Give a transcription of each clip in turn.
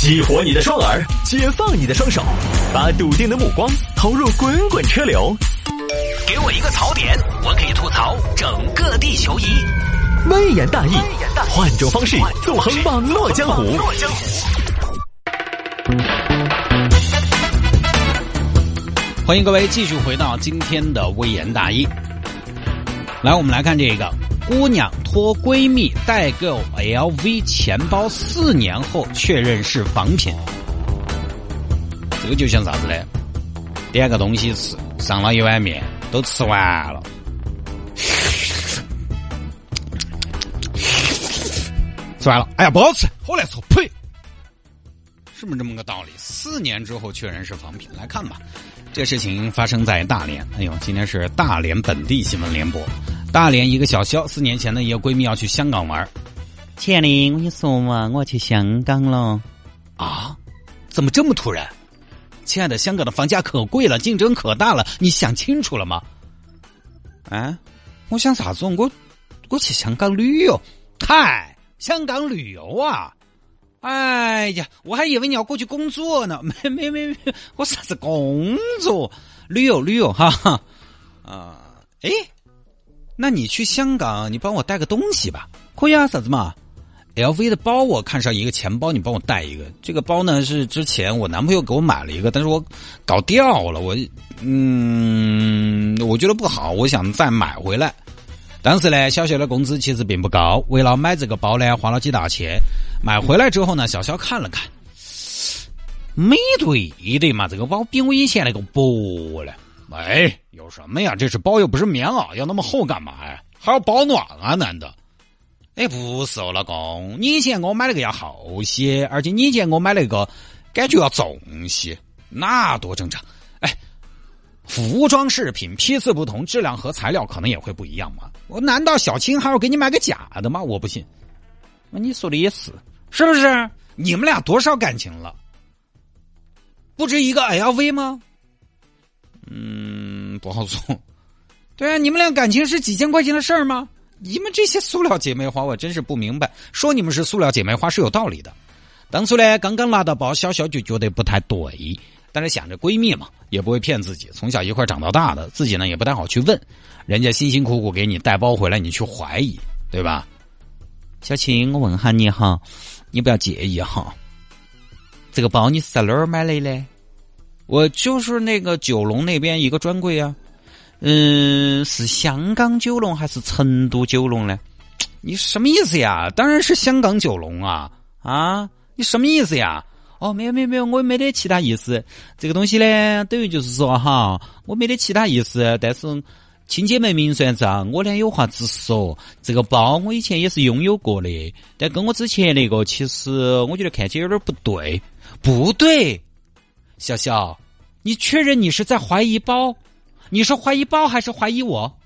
激活你的双耳，解放你的双手，把笃定的目光投入滚滚车流。给我一个槽点，我可以吐槽整个地球仪。微言大义，换种方式纵横网络江湖。欢迎各位继续回到今天的微言大义。来，我们来看这个姑娘托闺蜜代购 LV 钱包，四年后确认是仿品。这个就像啥子呢？点个东西吃，上了一碗面，都吃完了，吃完了，哎呀，不好吃，好难受，呸！是不是这么个道理？四年之后确认是仿品，来看吧。这事情发生在大连。哎呦，今天是大连本地新闻联播。大连一个小肖，四年前呢，一个闺蜜要去香港玩。亲爱的，我跟你说嘛，我要去香港了。啊？怎么这么突然？亲爱的，香港的房价可贵了，竞争可大了，你想清楚了吗？啊？我想啥子？我我去香港旅游。嗨，香港旅游啊？哎呀，我还以为你要过去工作呢。没没没没，我啥子工作？旅游旅游，哈哈。啊，哎，那你去香港，你帮我带个东西吧？可以啊，啥子嘛？LV 的包，我看上一个钱包，你帮我带一个。这个包呢是之前我男朋友给我买了一个，但是我搞掉了。我嗯，我觉得不好，我想再买回来。当时呢，小肖的工资其实并不高，为了买这个包呢，花了几大千。买回来之后呢，小肖看了看，没对的嘛，这个包比我以前那个薄了。哎，有什么呀？这是包又不是棉袄，要那么厚干嘛呀？还要保暖啊？难道？哎，不是哦，老公，你以前给我买那个要厚些，而且你以前给我买那个感觉要重些，那多正常。哎，服装饰品批次不同，质量和材料可能也会不一样嘛。我难道小青还要给你买个假的吗？我不信。那你说的也是。是不是你们俩多少感情了？不止一个 LV 吗？嗯，不好说。对啊，你们俩感情是几千块钱的事儿吗？你们这些塑料姐妹花，我真是不明白。说你们是塑料姐妹花是有道理的。当初呢，刚刚拿到包，小小就觉得不太对，但是想着闺蜜嘛，也不会骗自己，从小一块长到大的，自己呢也不太好去问人家辛辛苦苦给你带包回来，你去怀疑，对吧？小青，我问下你哈。你不要介意哈，这个包你是在哪儿买的呢？我就是那个九龙那边一个专柜啊。嗯，是香港九龙还是成都九龙呢？你什么意思呀？当然是香港九龙啊！啊，你什么意思呀？哦，没有没有没有，我也没得其他意思。这个东西呢，等于就是说哈，我没得其他意思，但是。亲姐妹明算账，我俩有话直说。这个包我以前也是拥有过的，但跟我之前那个，其实我觉得看起来有点不对。不对，小小，你确认你是在怀疑包？你是怀疑包还是怀疑我？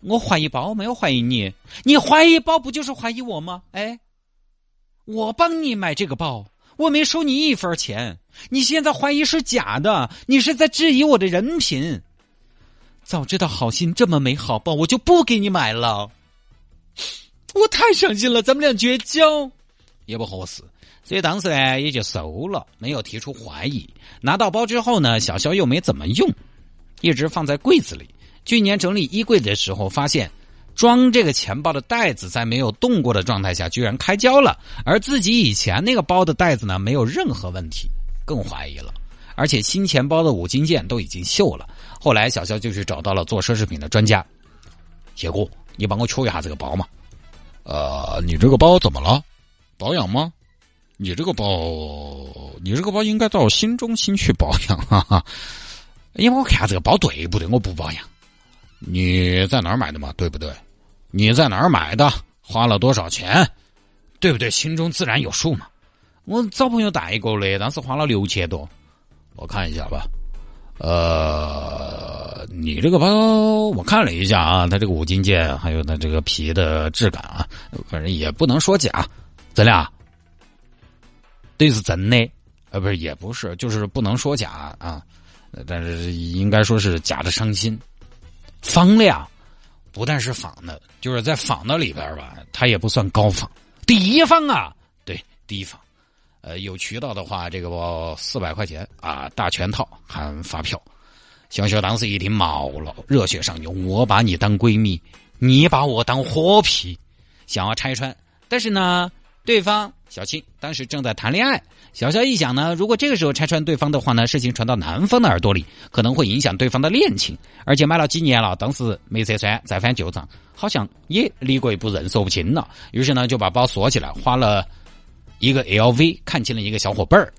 我怀疑包，没有怀疑你。你怀疑包不就是怀疑我吗？哎，我帮你买这个包，我没收你一分钱。你现在怀疑是假的，你是在质疑我的人品。早知道好心这么美好包，我就不给你买了。我太伤心了，咱们俩绝交也不合适，所以当时呢也就收了，没有提出怀疑。拿到包之后呢，小肖又没怎么用，一直放在柜子里。去年整理衣柜的时候，发现装这个钱包的袋子在没有动过的状态下居然开胶了，而自己以前那个包的袋子呢没有任何问题，更怀疑了。而且新钱包的五金件都已经锈了。后来小肖就去找到了做奢侈品的专家，谢哥，你帮我瞧一下这个包嘛？呃，你这个包怎么了？保养吗？你这个包，你这个包应该到新中心去保养，哈哈。因为我看这个包对不对？我不保养。你在哪儿买的嘛？对不对？你在哪儿买的？花了多少钱？对不对？心中自然有数嘛。我找朋友代购的，当时花了六千多。我看一下吧。呃，你这个包我看了一下啊，它这个五金件还有它这个皮的质感啊，反正也不能说假，真的啊？对，是真的，呃，不是，也不是，就是不能说假啊，但是应该说是假的伤心，仿的呀，不但是仿的，就是在仿的里边吧，它也不算高仿，低仿啊，对，低仿，呃，有渠道的话，这个四百块钱啊，大全套含发票。小小当时一听毛了，热血上涌，我把你当闺蜜，你把我当火皮，想要拆穿。但是呢，对方小青当时正在谈恋爱。小肖一想呢，如果这个时候拆穿对方的话呢，事情传到男方的耳朵里，可能会影响对方的恋情。而且买了几年了，当时没拆穿，再翻旧账，好像也离过一步认说不清了。于是呢，就把包锁起来，花了一个 LV，看清了一个小伙伴儿。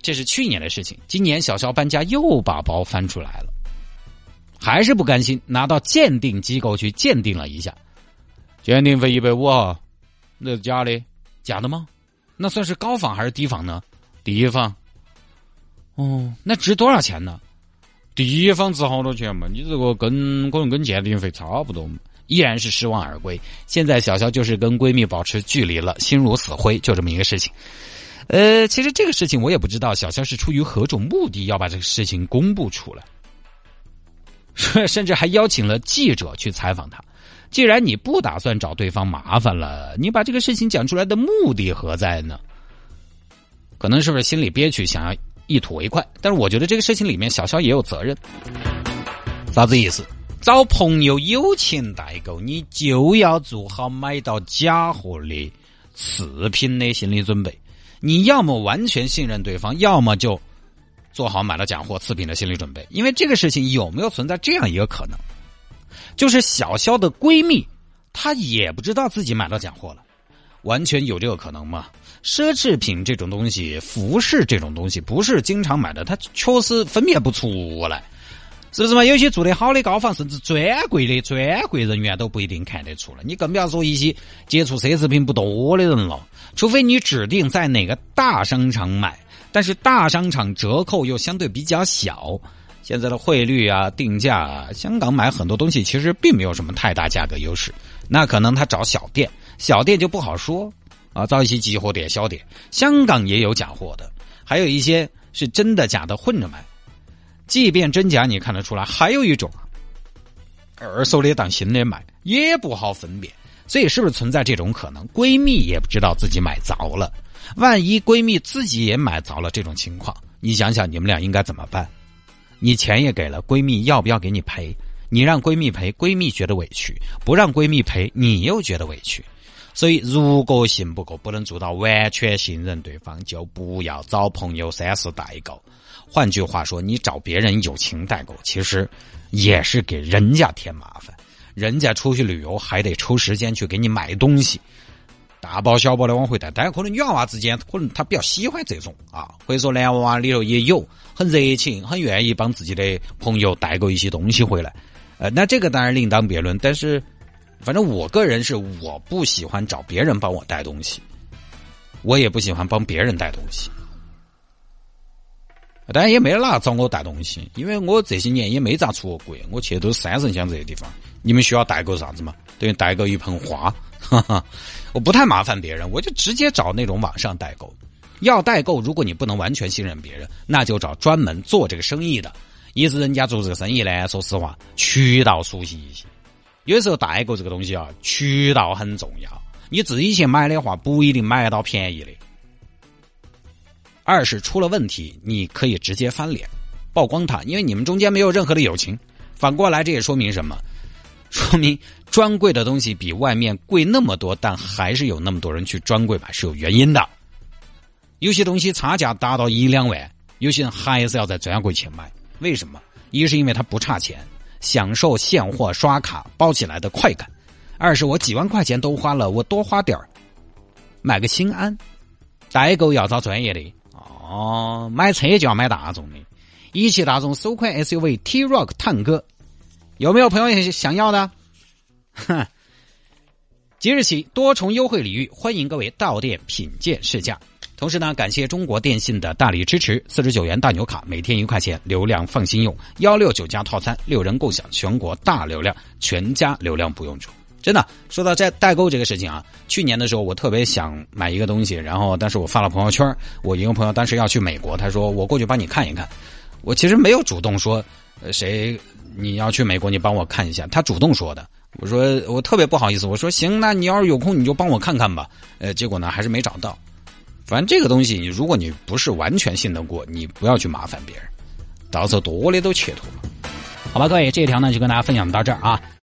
这是去年的事情，今年小肖搬家又把包翻出来了，还是不甘心，拿到鉴定机构去鉴定了一下，鉴定费一百五啊，那是假的，假的吗？那算是高仿还是低仿呢？低仿。哦，那值多少钱呢？低仿值好多钱嘛？你这个跟可能跟鉴定费差不多？依然是失望而归。现在小肖就是跟闺蜜保持距离了，心如死灰，就这么一个事情。呃，其实这个事情我也不知道，小肖是出于何种目的要把这个事情公布出来，甚至还邀请了记者去采访他。既然你不打算找对方麻烦了，你把这个事情讲出来的目的何在呢？可能是不是心里憋屈，想要一吐为快？但是我觉得这个事情里面，小肖也有责任。啥子意思？找朋友友情代购，你就要做好买到假货的次品的心理准备。你要么完全信任对方，要么就做好买了假货次品的心理准备。因为这个事情有没有存在这样一个可能，就是小肖的闺蜜她也不知道自己买到假货了，完全有这个可能吗？奢侈品这种东西，服饰这种东西，不是经常买的，它确实分辨不出来。是不是嘛？有些做得好的高仿，甚至专柜的专柜人员都不一定看得出来。你更不要说一些接触奢侈品不多的人了。除非你指定在哪个大商场买，但是大商场折扣又相对比较小。现在的汇率啊、定价啊，香港买很多东西其实并没有什么太大价格优势。那可能他找小店，小店就不好说啊。找一些集货店、小店，香港也有假货的，还有一些是真的假的混着买。即便真假你看得出来，还有一种二手的当新的买，也不好分辨。所以是不是存在这种可能？闺蜜也不知道自己买着了，万一闺蜜自己也买着了这种情况，你想想你们俩应该怎么办？你钱也给了，闺蜜要不要给你赔？你让闺蜜赔，闺蜜觉得委屈；不让闺蜜赔，你又觉得委屈。所以，如果信不过，不能做到完全信任对方，就不要找朋友三四代购。换句话说，你找别人友情代购，其实也是给人家添麻烦。人家出去旅游还得抽时间去给你买东西，大包小包的往回带。但是可能女娃娃之间，可能她比较喜欢这种啊，或者说男娃娃里头也有很热情、很愿意帮自己的朋友代购一些东西回来。呃，那这个当然另当别论，但是。反正我个人是我不喜欢找别人帮我带东西，我也不喜欢帮别人带东西，当然也没哪找我带东西，因为我这些年也没咋出过国，我去都是三圣乡这些地方。你们需要代购啥子嘛？等于代购一盆花，哈哈，我不太麻烦别人，我就直接找那种网上代购。要代购，如果你不能完全信任别人，那就找专门做这个生意的，意思人家做这个生意呢，说实话，渠道熟悉一些。有时候代购这个东西啊，渠道很重要。你自己去买的话，不一定买得到便宜的。二是出了问题，你可以直接翻脸曝光他，因为你们中间没有任何的友情。反过来，这也说明什么？说明专柜的东西比外面贵那么多，但还是有那么多人去专柜买，是有原因的。有些东西差价达到一两万，有些人还是要在专柜去买。为什么？一是因为他不差钱。享受现货刷卡包起来的快感，二是我几万块钱都花了，我多花点儿，买个心安。代购要找专业的哦，买车就要买大众的，一汽大众首款 SUV T-Roc 探歌，有没有朋友想要的？哼，即日起多重优惠礼遇，欢迎各位到店品鉴试驾。同时呢，感谢中国电信的大力支持，四十九元大牛卡，每天一块钱，流量放心用，幺六九加套餐，六人共享全国大流量，全家流量不用出。真的，说到这代购这个事情啊，去年的时候我特别想买一个东西，然后但是我发了朋友圈，我一个朋友当时要去美国，他说我过去帮你看一看，我其实没有主动说，谁你要去美国，你帮我看一下，他主动说的，我说我特别不好意思，我说行，那你要是有空你就帮我看看吧，呃，结果呢还是没找到。反正这个东西，你如果你不是完全信得过，你不要去麻烦别人，到时候多的都切脱。好吧，各位，这一条呢就跟大家分享到这儿啊。